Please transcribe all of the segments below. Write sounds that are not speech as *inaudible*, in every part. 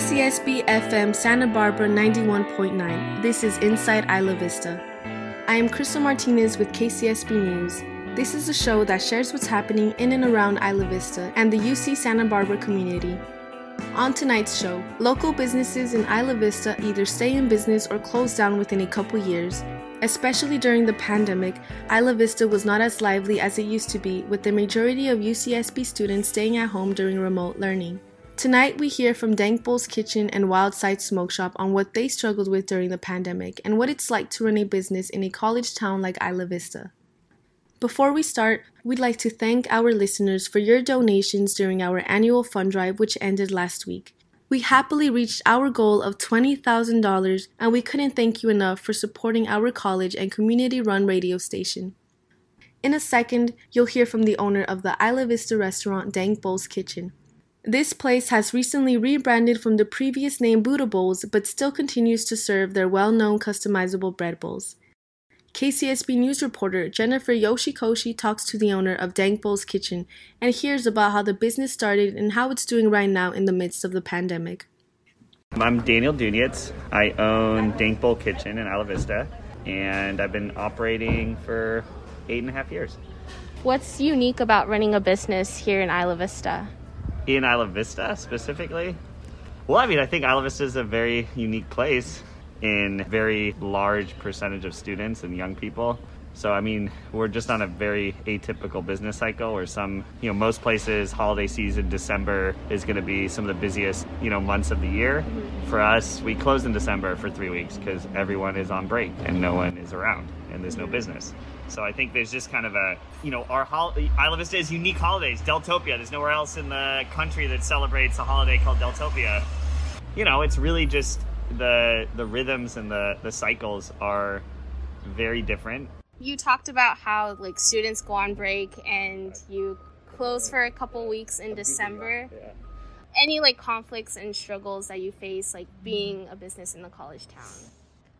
KCSB FM Santa Barbara 91.9. This is Inside Isla Vista. I am Crystal Martinez with KCSB News. This is a show that shares what's happening in and around Isla Vista and the UC Santa Barbara community. On tonight's show, local businesses in Isla Vista either stay in business or close down within a couple years. Especially during the pandemic, Isla Vista was not as lively as it used to be, with the majority of UCSB students staying at home during remote learning. Tonight, we hear from Dank Bowls Kitchen and Wild Side Smoke Shop on what they struggled with during the pandemic and what it's like to run a business in a college town like Isla Vista. Before we start, we'd like to thank our listeners for your donations during our annual fund drive, which ended last week. We happily reached our goal of $20,000, and we couldn't thank you enough for supporting our college and community run radio station. In a second, you'll hear from the owner of the Isla Vista restaurant, Dank Bowls Kitchen. This place has recently rebranded from the previous name Buddha Bowls, but still continues to serve their well known customizable bread bowls. KCSB News reporter Jennifer Yoshikoshi talks to the owner of Dank Bowls Kitchen and hears about how the business started and how it's doing right now in the midst of the pandemic. I'm Daniel Dunitz. I own Dank Bowl Kitchen in Isla Vista, and I've been operating for eight and a half years. What's unique about running a business here in Isla Vista? In Isla Vista specifically? Well, I mean, I think Isla Vista is a very unique place in very large percentage of students and young people. So, I mean, we're just on a very atypical business cycle where some, you know, most places, holiday season, December is going to be some of the busiest, you know, months of the year. For us, we close in December for three weeks because everyone is on break and no one is around and there's no business. So I think there's just kind of a, you know, our hol- Isla Vista is unique holidays. Deltopia. There's nowhere else in the country that celebrates a holiday called Deltopia. You know, it's really just the the rhythms and the the cycles are very different. You talked about how like students go on break and you close for a couple weeks in December. Yeah. Any like conflicts and struggles that you face like being a business in the college town?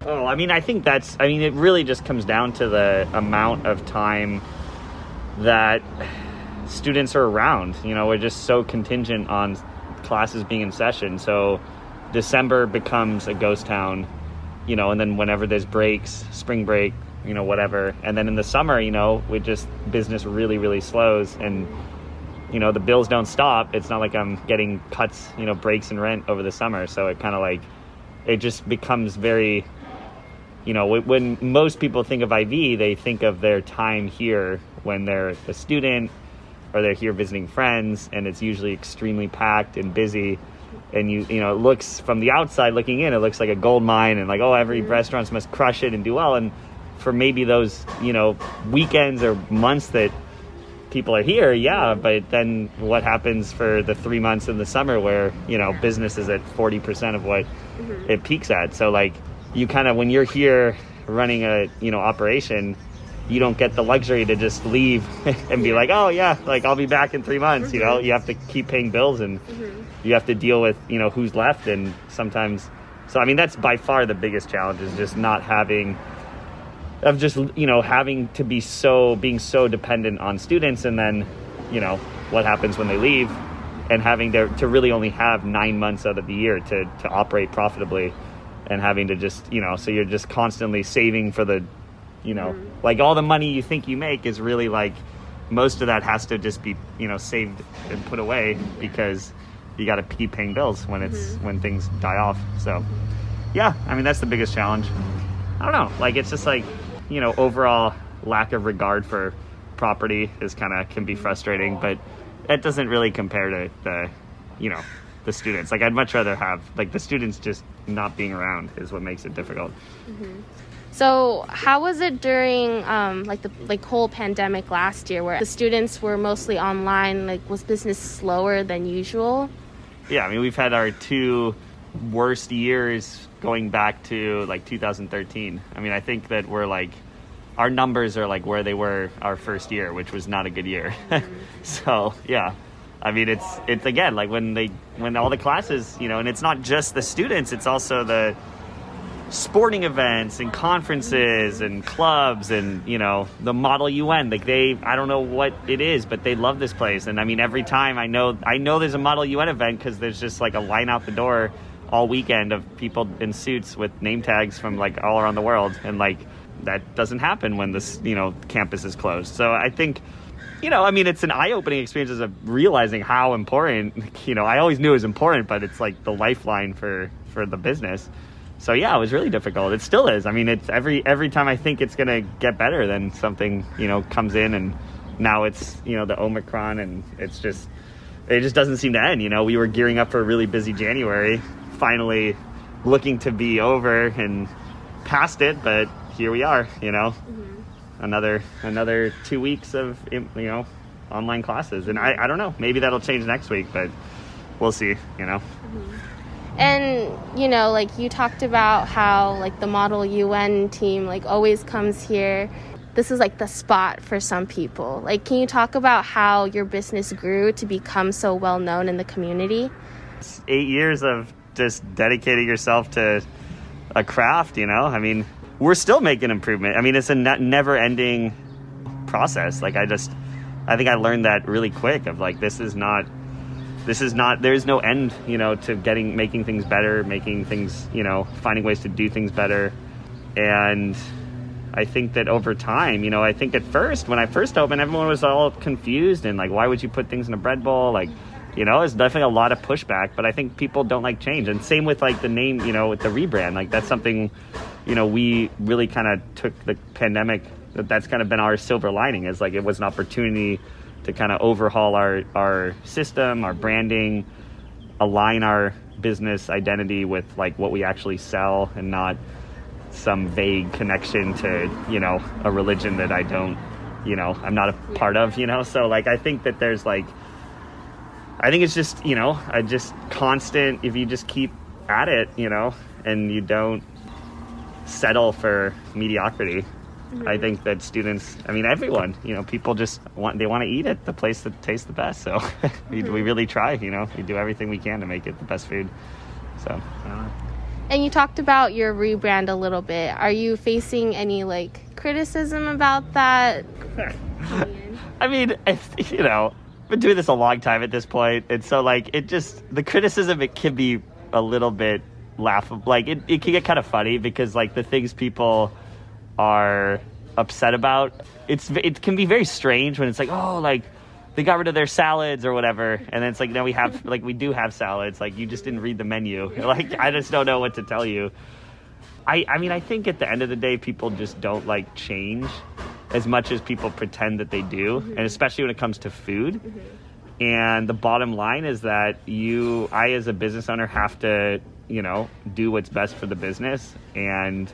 Oh, I mean, I think that's, I mean, it really just comes down to the amount of time that students are around. You know, we're just so contingent on classes being in session. So December becomes a ghost town, you know, and then whenever there's breaks, spring break, you know, whatever. And then in the summer, you know, we just, business really, really slows and, you know, the bills don't stop. It's not like I'm getting cuts, you know, breaks in rent over the summer. So it kind of like, it just becomes very you know, when most people think of IV, they think of their time here when they're a student or they're here visiting friends, and it's usually extremely packed and busy. And you, you know, it looks from the outside looking in, it looks like a gold mine, and like, oh, every mm-hmm. restaurant must crush it and do well. And for maybe those, you know, weekends or months that people are here, yeah. But then what happens for the three months in the summer where you know business is at forty percent of what mm-hmm. it peaks at? So like you kind of when you're here running a you know operation you don't get the luxury to just leave *laughs* and be like oh yeah like i'll be back in three months mm-hmm. you know you have to keep paying bills and mm-hmm. you have to deal with you know who's left and sometimes so i mean that's by far the biggest challenge is just not having of just you know having to be so being so dependent on students and then you know what happens when they leave and having to, to really only have nine months out of the year to, to operate profitably and having to just you know so you're just constantly saving for the you know mm-hmm. like all the money you think you make is really like most of that has to just be you know saved and put away because you got to keep paying bills when it's mm-hmm. when things die off so yeah i mean that's the biggest challenge i don't know like it's just like you know overall lack of regard for property is kind of can be frustrating but it doesn't really compare to the you know the students. Like I'd much rather have like the students just not being around is what makes it difficult. Mm-hmm. So how was it during um, like the like whole pandemic last year, where the students were mostly online? Like was business slower than usual? Yeah, I mean we've had our two worst years going back to like 2013. I mean I think that we're like our numbers are like where they were our first year, which was not a good year. *laughs* Mm-hmm. so yeah, I mean, it's it's again like when they when all the classes, you know, and it's not just the students; it's also the sporting events and conferences and clubs and you know the model UN. Like they, I don't know what it is, but they love this place. And I mean, every time I know I know there's a model UN event because there's just like a line out the door all weekend of people in suits with name tags from like all around the world, and like that doesn't happen when this you know campus is closed. So I think you know, I mean, it's an eye-opening experience as of realizing how important. You know, I always knew it was important, but it's like the lifeline for for the business. So yeah, it was really difficult. It still is. I mean, it's every every time I think it's gonna get better, then something you know comes in, and now it's you know the Omicron, and it's just it just doesn't seem to end. You know, we were gearing up for a really busy January, finally looking to be over and past it, but here we are. You know. Mm-hmm another another two weeks of you know online classes. And I, I don't know. Maybe that'll change next week but we'll see you know. Mm-hmm. and you know like you talked about how like the model un team like always comes here. This is like the spot for some people. Like can you talk about how your business grew to become so well known in the community? Eight years of just dedicating yourself to a craft you know? I mean we're still making improvement. I mean, it's a never ending process. Like I just, I think I learned that really quick of like, this is not, this is not, there's no end, you know, to getting, making things better, making things, you know, finding ways to do things better. And I think that over time, you know, I think at first, when I first opened, everyone was all confused and like, why would you put things in a bread bowl? Like, you know, it's definitely a lot of pushback, but I think people don't like change. And same with like the name, you know, with the rebrand, like that's something you know, we really kind of took the pandemic. That's kind of been our silver lining. Is like it was an opportunity to kind of overhaul our our system, our branding, align our business identity with like what we actually sell, and not some vague connection to you know a religion that I don't, you know, I'm not a part of. You know, so like I think that there's like. I think it's just, you know, I just constant, if you just keep at it, you know, and you don't settle for mediocrity. Mm-hmm. I think that students, I mean, everyone, you know, people just want, they want to eat at the place that tastes the best. So *laughs* we, mm-hmm. we really try, you know, we do everything we can to make it the best food. So, And you talked about your rebrand a little bit. Are you facing any like criticism about that? *laughs* I mean, if, you know, I've been doing this a long time at this point. point, and so like it just the criticism it can be a little bit laughable. Like it, it can get kind of funny because like the things people are upset about, it's it can be very strange when it's like oh like they got rid of their salads or whatever, and then it's like no we have like we do have salads. Like you just didn't read the menu. *laughs* Like I just don't know what to tell you. I I mean I think at the end of the day people just don't like change as much as people pretend that they do, mm-hmm. and especially when it comes to food. Mm-hmm. And the bottom line is that you, I as a business owner, have to you know, do what's best for the business. And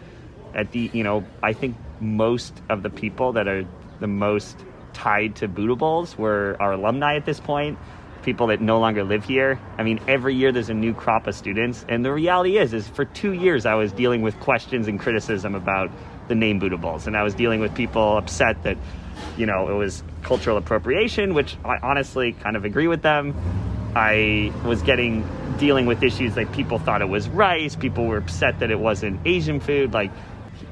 at the, you know, I think most of the people that are the most tied to Buddha Bowls were our alumni at this point, people that no longer live here. I mean, every year there's a new crop of students. And the reality is, is for two years I was dealing with questions and criticism about the name Buddha Bowls. And I was dealing with people upset that, you know, it was cultural appropriation, which I honestly kind of agree with them. I was getting dealing with issues like people thought it was rice, people were upset that it wasn't Asian food. Like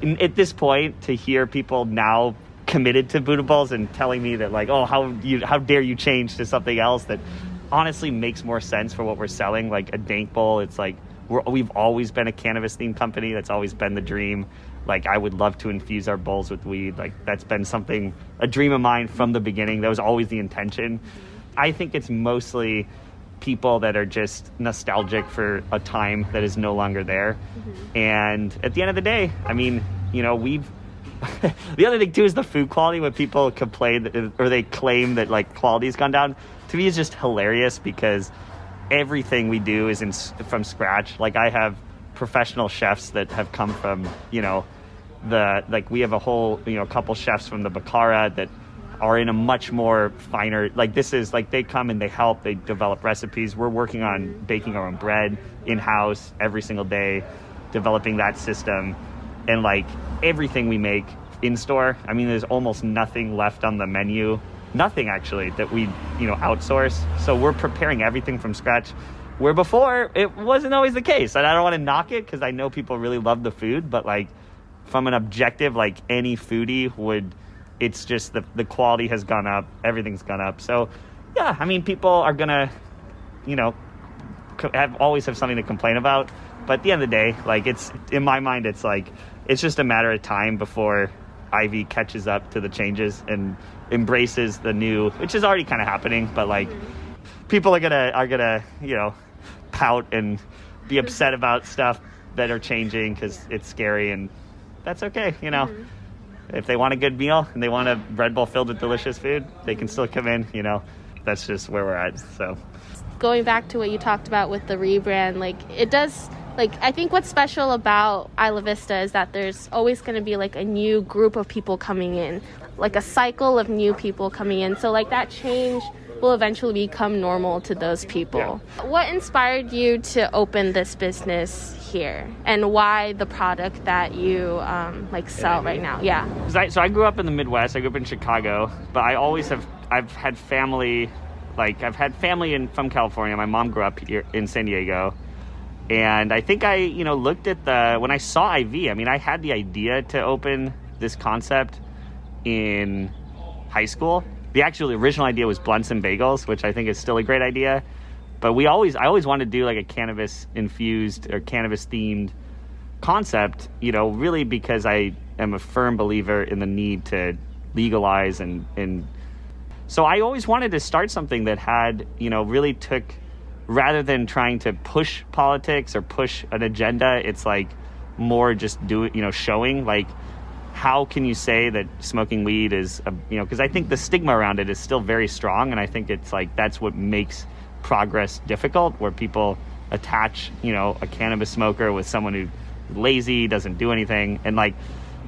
at this point, to hear people now committed to Buddha Bowls and telling me that like, oh, how you how dare you change to something else that honestly makes more sense for what we're selling, like a dank bowl. It's like we're, we've always been a cannabis themed company. That's always been the dream. Like I would love to infuse our bowls with weed. Like that's been something a dream of mine from the beginning. That was always the intention. I think it's mostly people that are just nostalgic for a time that is no longer there. Mm-hmm. And at the end of the day, I mean, you know, we've *laughs* the other thing too is the food quality when people complain that, or they claim that like quality's gone down. To me, is just hilarious because everything we do is in, from scratch. Like I have professional chefs that have come from you know the like we have a whole you know a couple chefs from the Bacara that are in a much more finer like this is like they come and they help they develop recipes. We're working on baking our own bread in house every single day developing that system and like everything we make in store. I mean there's almost nothing left on the menu. Nothing actually that we you know outsource. So we're preparing everything from scratch where before it wasn't always the case. And i don't want to knock it because i know people really love the food but like from an objective like any foodie would it's just the the quality has gone up, everything's gone up. So, yeah, I mean, people are gonna, you know, have always have something to complain about. But at the end of the day, like it's in my mind, it's like it's just a matter of time before IV catches up to the changes and embraces the new, which is already kind of happening. But like, people are gonna are gonna you know pout and be upset about stuff that are changing because it's scary and that's okay. You know, mm-hmm. If they want a good meal and they want a bread bowl filled with delicious food, they can still come in. You know, that's just where we're at. So, going back to what you talked about with the rebrand, like it does like I think what's special about Isla Vista is that there's always going to be like a new group of people coming in, like a cycle of new people coming in. So like that change will eventually become normal to those people. Yeah. What inspired you to open this business here, and why the product that you um, like sell right now? Yeah. I, so I grew up in the Midwest. I grew up in Chicago, but I always have I've had family. Like I've had family in from California. My mom grew up here in San Diego and I think I, you know, looked at the when I saw IV. I mean, I had the idea to open this concept in high school. The actual original idea was blunts and bagels, which I think is still a great idea. But we always, I always wanted to do like a cannabis infused or cannabis themed concept. You know, really because I am a firm believer in the need to legalize and and. So I always wanted to start something that had, you know, really took rather than trying to push politics or push an agenda, it's like more just do it, you know, showing like how can you say that smoking weed is, a, you know, because I think the stigma around it is still very strong, and I think it's like that's what makes progress difficult, where people attach, you know, a cannabis smoker with someone who lazy doesn't do anything, and like.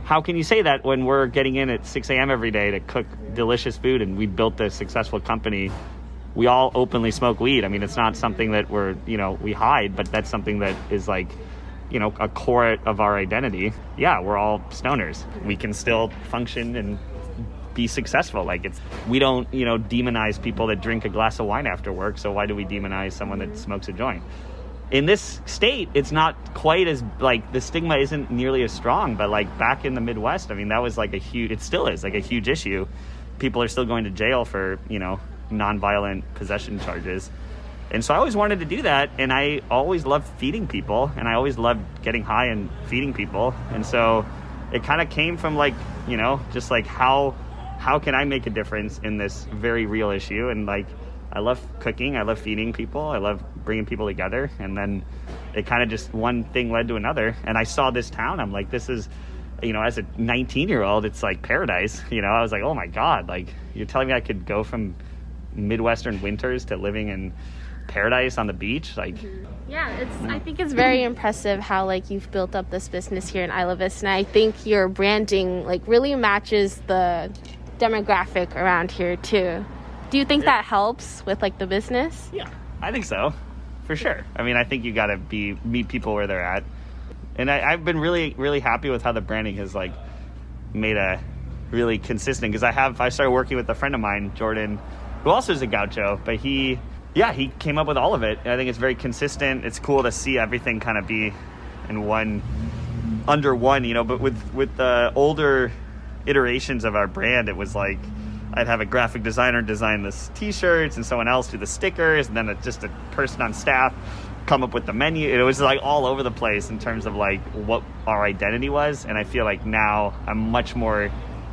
How can you say that when we're getting in at 6 a.m. every day to cook delicious food and we built a successful company we all openly smoke weed. I mean, it's not something that we're, you know, we hide, but that's something that is like, you know, a core of our identity. Yeah, we're all stoners. We can still function and be successful. Like it's we don't, you know, demonize people that drink a glass of wine after work, so why do we demonize someone that smokes a joint? In this state, it's not quite as like the stigma isn't nearly as strong, but like back in the Midwest, I mean, that was like a huge it still is like a huge issue. People are still going to jail for, you know, nonviolent possession charges. And so I always wanted to do that, and I always loved feeding people, and I always loved getting high and feeding people. And so it kind of came from like, you know, just like how how can I make a difference in this very real issue? And like, I love cooking, I love feeding people, I love bringing people together, and then it kind of just one thing led to another. And I saw this town, I'm like, this is you know, as a 19 year old, it's like paradise. *laughs* You know, I was like, oh my God, like, you're telling me I could go from midwestern winters to living in paradise on the beach like mm-hmm. yeah it's i think it's very impressive how like you've built up this business here in isla vista and i think your branding like really matches the demographic around here too do you think yeah. that helps with like the business yeah i think so for sure i mean i think you gotta be meet people where they're at and I, i've been really really happy with how the branding has like made a really consistent because i have i started working with a friend of mine jordan who also is a gaucho, but he, yeah, he came up with all of it. I think it's very consistent. It's cool to see everything kind of be in one, under one, you know. But with with the older iterations of our brand, it was like I'd have a graphic designer design the t-shirts, and someone else do the stickers, and then a, just a person on staff come up with the menu. It was like all over the place in terms of like what our identity was, and I feel like now I'm much more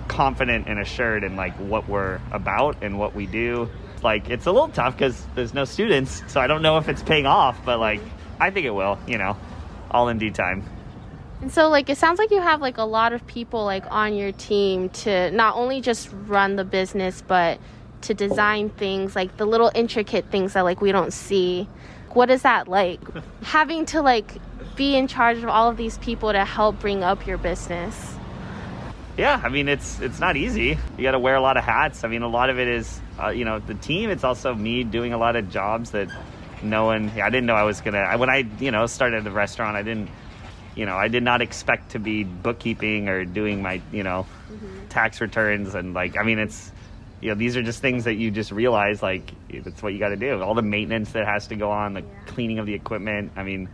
confident and assured in like what we're about and what we do. Like it's a little tough because there's no students, so I don't know if it's paying off, but like I think it will. You know, all in due time. And so like it sounds like you have like a lot of people like on your team to not only just run the business but to design things like the little intricate things that like we don't see. What is that like? *laughs* Having to like be in charge of all of these people to help bring up your business yeah, I mean it's it's not easy. You got to wear a lot of hats. I mean, a lot of it is uh, you know the team. It's also me doing a lot of jobs that no one. Yeah, I didn't know I was gonna. I, when I you know started the restaurant, I didn't. You know, I did not expect to be bookkeeping or doing my you know mm-hmm. tax returns and like. I mean, it's you know these are just things that you just realize like that's what you got to do. All the maintenance that has to go on, the yeah. cleaning of the equipment. I mean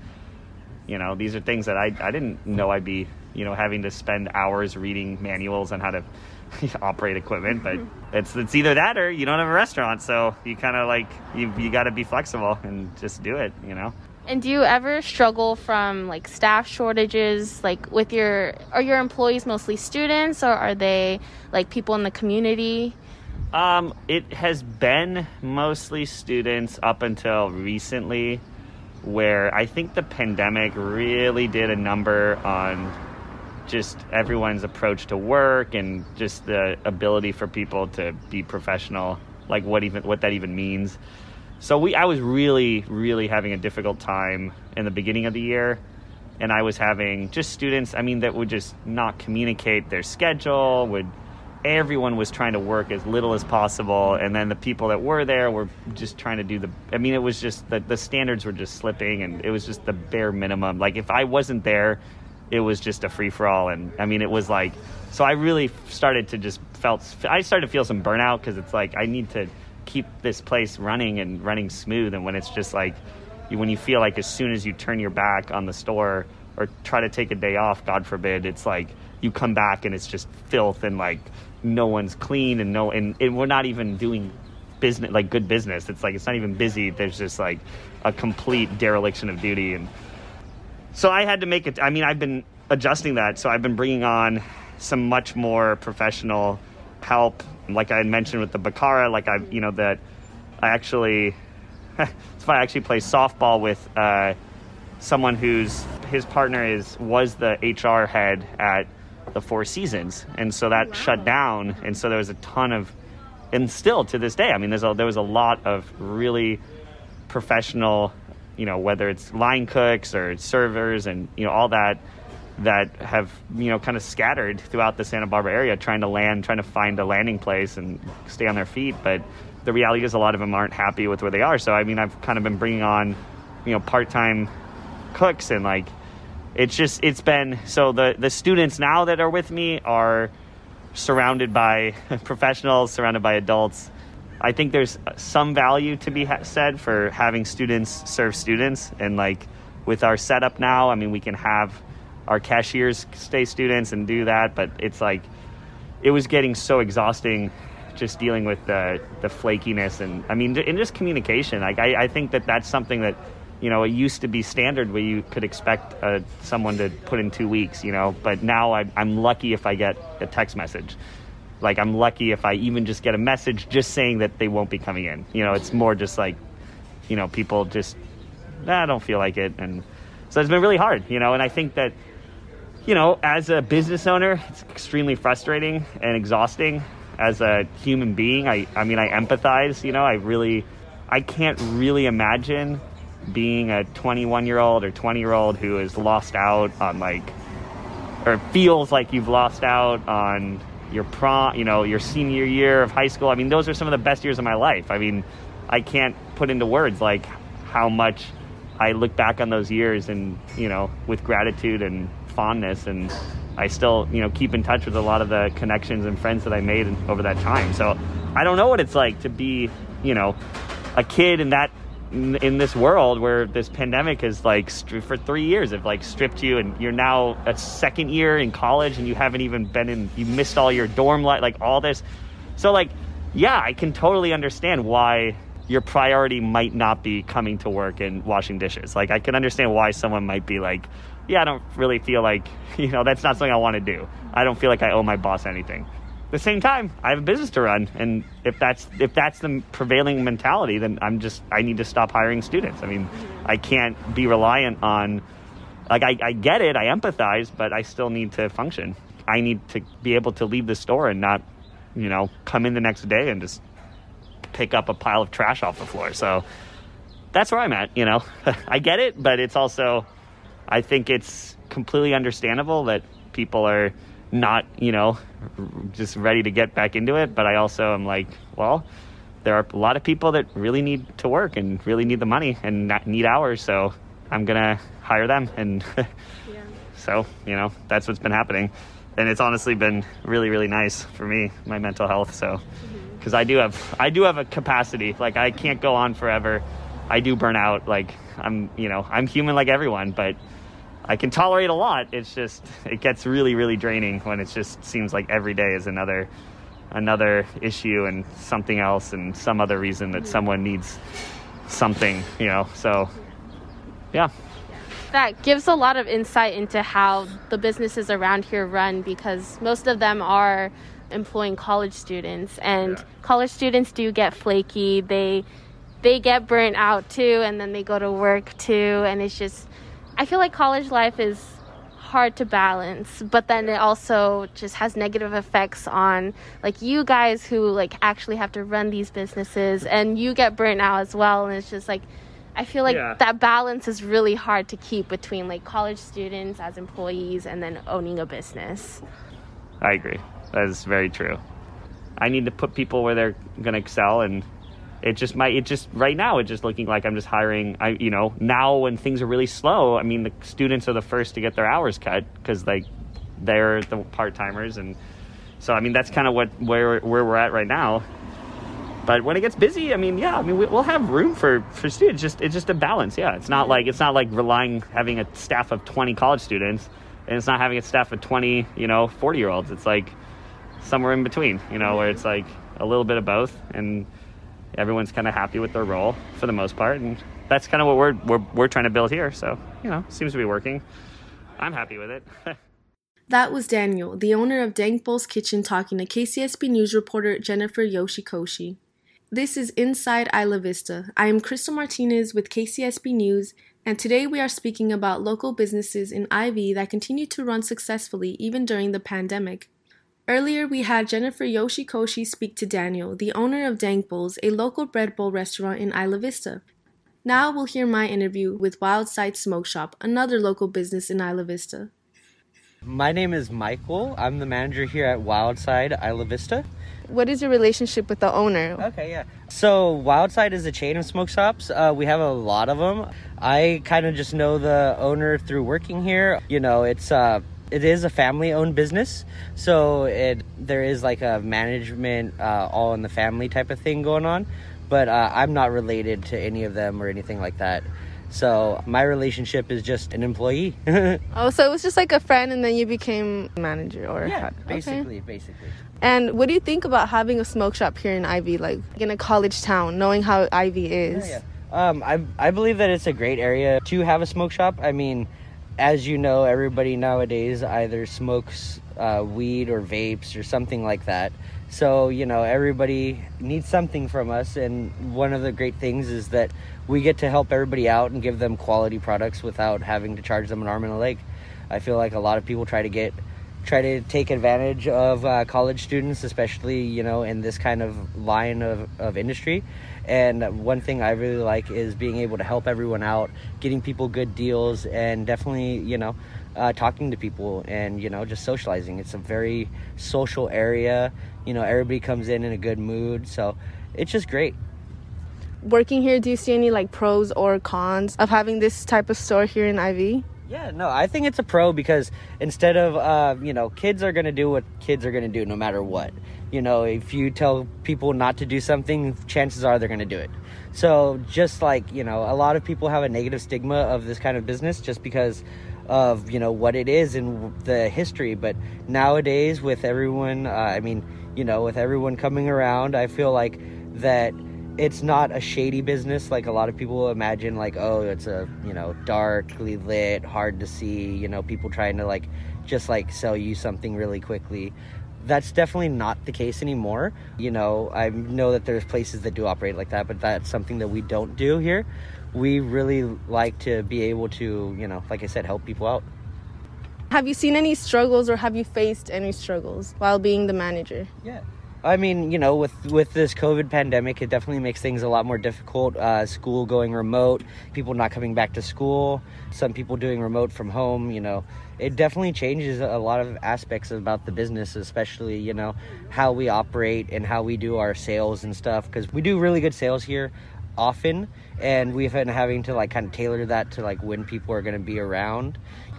You know, these are things that I, I didn't know I'd be, you know, having to spend hours reading manuals on how to *laughs* operate equipment. But mm-hmm. it's it's either that or you don't have a restaurant, so you kind of like you you got to be flexible and just do it. You know. And do you ever struggle from like staff shortages, like with your are your employees mostly students or are they like people in the community? Um, it has been mostly students up until recently, where I think the pandemic really did a number on just everyone's approach to work and just the ability for people to be professional, like what even what that even means. So we, I was really, really having a difficult time in the beginning of the year, and I was having just students. I mean, that would just not communicate their schedule, would everyone was trying to work as little as possible and then the people that were there were just trying to do the i mean it was just the, the standards were just slipping and it was just the bare minimum. Like if i wasn't there it was just a free-for-all and i mean it was like so i really started to just felt i started to feel some burnout because it's like i need to keep this place running and running smooth and when it's just like when you feel like as soon as you turn your back on the store or try to take a day off god forbid it's like you come back and it's just filth and like no one's clean and no and, and we're not even doing business like good business. It's like it's not even busy. There's just like a complete dereliction of duty. And so i had to make it i mean i've been adjusting that. So i've been bringing on some much more professional help. Like i had mentioned with the Bacara like i you know that i actually *laughs* funny i actually play softball with uh, someone whose his partner is was the hr head at the Four Seasons, and so that wow. shut down. And so there was a ton of, and still to this day, I mean, there's a, there was a lot of really professional, you know, whether it's line cooks or servers and you know all that that have you know kind of scattered throughout the Santa Barbara area, trying to land, trying to find a landing place and stay on their feet. But the reality is, a lot of them aren't happy with where they are. So I mean, I've kind of been bringing on, you know, part time cooks and like it's just it's been so the the students now that are with me are surrounded by *laughs* professionals, surrounded by adults. I think there's some value to be ha- said for having students serve students, and like with our setup now, I mean, we can have our cashiers stay students and do that, but it's like it was getting so exhausting just dealing with the the flakiness and I mean, in just communication. Like I, I think that that's something that you know, it used to be standard where you could expect uh, someone to put in two weeks, you know, but now I, I'm lucky if I get a text message. Like, I'm lucky if I even just get a message just saying that they won't be coming in. You know, it's more just like, you know, people just, I don't feel like it. And so it's been really hard, you know, and I think that, you know, as a business owner, it's extremely frustrating and exhausting. As a human being, I, I mean, I empathize, you know, I really, I can't really imagine being a 21 year old or 20 year old who is lost out on like or feels like you've lost out on your prom you know your senior year of high school. I mean those are some of the best years of my life. I mean i can't put into words like how much i look back on those years and you know with gratitude and fondness and i still you know keep in touch with a lot of the connections and friends that i made over that time. So i don't know what it's like to be you know a kid in that in this world where this pandemic is like for three years have like stripped you and you're now a second year in college and you haven't even been in you missed all your dorm life like all this. So like yeah i can totally understand why your priority might not be coming to work and washing dishes. Like i can understand why someone might be like yeah i don't really feel like *laughs* you know that's not something i want to do. I don't feel like i owe my boss anything the same time, I have a business to run, and if that's if that's the prevailing mentality, then I'm just I need to stop hiring students. I mean, I can't be reliant on like I, I get it, I empathize, but I still need to function. I need to be able to leave the store and not, you know, come in the next day and just pick up a pile of trash off the floor. So that's where I'm at. You know, *laughs* I get it, but it's also I think it's completely understandable that people are not, you know, just ready to get back into it. But I also am like, well, there are a lot of people that really need to work and really need the money and need hours. So I'm going to hire them. And *laughs* yeah. so, you know, that's what's been happening. And it's honestly been really, really nice for me, my mental health. So, because mm-hmm. I do have, I do have a capacity. Like I can't go on forever. I do burn out. Like I'm, you know, I'm human like everyone, but I can tolerate a lot. It's just *laughs* it gets really really draining when it just seems like every day is another another issue and something else and some other reason that someone needs something, you know. So yeah. That gives a lot of insight into how the businesses around here run because most of them are employing college students and yeah. college students do get flaky. They they get burnt out too and then they go to work too and it's just I feel like college life is hard to balance but then it also just has negative effects on like you guys who like actually have to run these businesses and you get burnt out as well and it's just like I feel like yeah. that balance is really hard to keep between like college students as employees and then owning a business. I agree. That is very true. I need to put people where they're going to excel and it just might it just right now it's just looking like i'm just hiring i you know now when things are really slow i mean the students are the first to get their hours cut because like they're the part-timers and so i mean that's kind of what where where we're at right now. But when it gets busy i mean yeah i mean we'll have room for for students. Just it's just a balance yeah. It's not like it's not like relying having a staff of 20 college students and it's not having a staff of 20 you know 40 year olds it's like somewhere in between you know where it's like a little bit of both and everyone's kind of happy with their role for the most part, and that's kind of what we're, we're we're trying to build here. So you know, seems to be working. I'm happy with it. *laughs* that was Daniel, the owner of Dank Kitchen, talking to KCSB News reporter Jennifer Yoshikoshi. This is Inside Isla Vista. I am Crystal Martinez with KCSB News, and today we are speaking about local businesses in IV that continue to run successfully even during the pandemic. Earlier, we had Jennifer Yoshikoshi speak to Daniel, the owner of Dank Bowls, a local bread bowl restaurant in Isla Vista. Now we'll hear my interview with Wildside Smoke Shop, another local business in Isla Vista. My name is Michael. I'm the manager here at Wildside Isla Vista. What is your relationship with the owner? Okay, yeah. So Wildside is a chain of smoke shops. Uh, we have a lot of them. I kind of just know the owner through working here. You know, it's uh, it is a family owned business so it there is like a management uh, all in the family type of thing going on but uh, i'm not related to any of them or anything like that. So my relationship is just an employee. *laughs* Oh so it was just like a friend and then you became manager or yeah basically okay. basically. And what do you think about having a smoke shop here in IV like in a college town knowing how IV is? Yeah, yeah. Um, I, I believe that it's a great area to have a smoke shop. I mean as you know, everybody nowadays either smokes uh, weed or vapes or something like that. So, you know, everybody needs something from us. And one of the great things is that we get to help everybody out and give them quality products without having to charge them an arm and a leg. I feel like a lot of people try to get try to take advantage of uh, college students, especially you know in this kind of line of, of industry. And one thing I really like is being able to help everyone out, getting people good deals, and definitely you know uh, talking to people and you know just socializing. It's a very social area. You know everybody comes in in a good mood, so it's just great working here do you see any like pros or cons of having this type of store here in IV yeah, no, I think it's a pro because instead of, uh, you know, kids are going to do what kids are going to do no matter what. You know, if you tell people not to do something, chances are they're going to do it. So, just like, you know, a lot of people have a negative stigma of this kind of business just because of, you know, what it is and the history. But nowadays, with everyone, uh, I mean, you know, with everyone coming around, I feel like that it's not a shady business like a lot of people imagine like oh it's a you know darkly lit hard to see you know people trying to like just like sell you something really quickly. That's definitely not the case anymore. You know i know that there's places that do operate like that but that's something that we don't do here. We really like to be able to you know like i said help people out. Have you seen any struggles or have you faced any struggles while being the manager? Yeah I mean, you know, with with this COVID pandemic, it definitely makes things a lot more difficult. Uh, school going remote, people not coming back to school, some people doing remote from home. You know, it definitely changes a lot of aspects about the business, especially you know how we operate and how we do our sales and stuff. Because we do really good sales here often and we've been having to like kind of tailor that to like when people are going to be around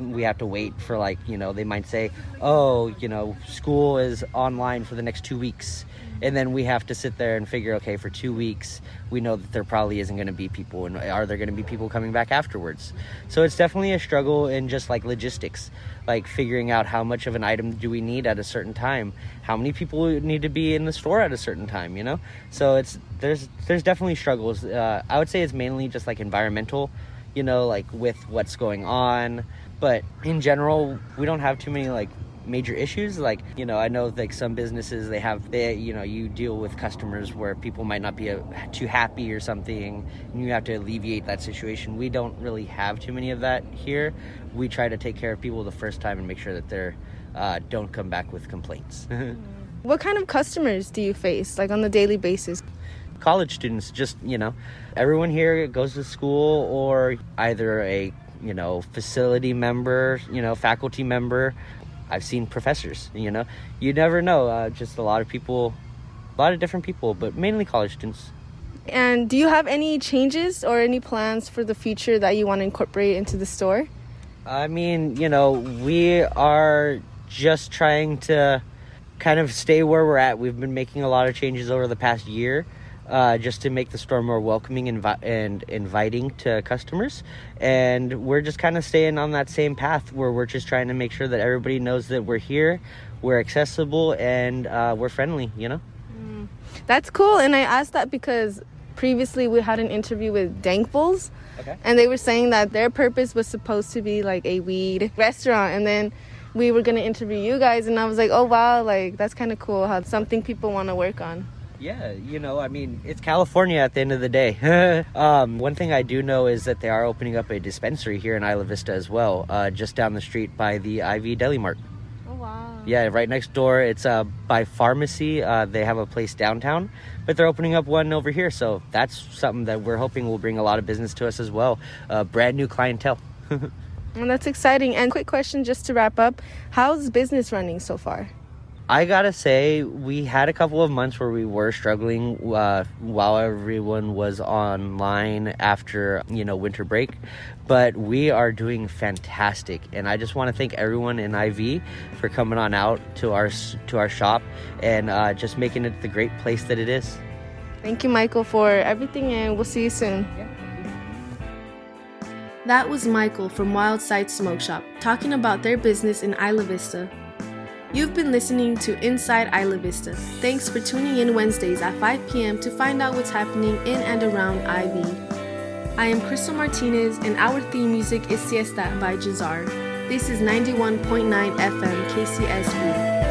we have to wait for like you know they might say oh you know school is online for the next two weeks. And then we have to sit there and figure okay for two weeks we know that there probably isn't going to be people and are there going to be people coming back afterwards? So it's definitely a struggle in just like logistics like figuring out how much of an item do we need at a certain time how many people need to be in the store at a certain time you know? So it's there's there's definitely struggles uh, i would say it's mainly just like environmental you know like with what's going on but in general we don't have too many like major issues. Like you know i know like some businesses they have they you know you deal with customers where people might not be uh, too happy or something and you have to alleviate that situation. We don't really have too many of that here. We try to take care of people the first time and make sure that they're uh, don't come back with complaints. *laughs* What kind of customers do you face like on the daily basis? College students just you know everyone here goes to school or either a you know facility member you know faculty member I've seen professors. You know, you never know. Uh, just a lot of people, a lot of different people, but mainly college students. And do you have any changes or any plans for the future that you want to incorporate into the store? I mean, you know, we are just trying to kind of stay where we're at. We've been making a lot of changes over the past year uh, just to make the store more welcoming and, and inviting to customers. And we're just kind of staying on that same path where we're just trying to make sure that everybody knows that we're here, we're accessible, and uh, we're friendly, you know? Mm. That's cool. And I asked that because previously we had an interview with Dank Bowls. Okay. And they were saying that their purpose was supposed to be like a weed restaurant. And then we were going to interview you guys. And I was like, oh, wow, like that's kind of cool how something people want to work on. Yeah, you know, I mean, it's California at the end of the day. *laughs* um, one thing I do know is that they are opening up a dispensary here in Isla Vista as well, uh, just down the street by the IV Deli Mart. Oh, wow. Yeah, right next door. It's uh, by pharmacy. Uh, they have a place downtown, but they're opening up one over here. So that's something that we're hoping will bring a lot of business to us as well. Uh, brand new clientele. *laughs* well, that's exciting. And quick question just to wrap up How's business running so far? I gotta say, we had a couple of months where we were struggling uh, while everyone was online after you know winter break, but we are doing fantastic, and I just want to thank everyone in IV for coming on out to our to our shop and uh, just making it the great place that it is. Thank you, Michael, for everything, and we'll see you soon. Yeah. That was Michael from Wildside Smoke Shop talking about their business in Isla Vista. You've been listening to Inside Isla Vista. Thanks for tuning in Wednesdays at 5 p.m. to find out what's happening in and around IV. I am Crystal Martinez, and our theme music is Siesta by Jazar. This is 91.9 FM KCSB.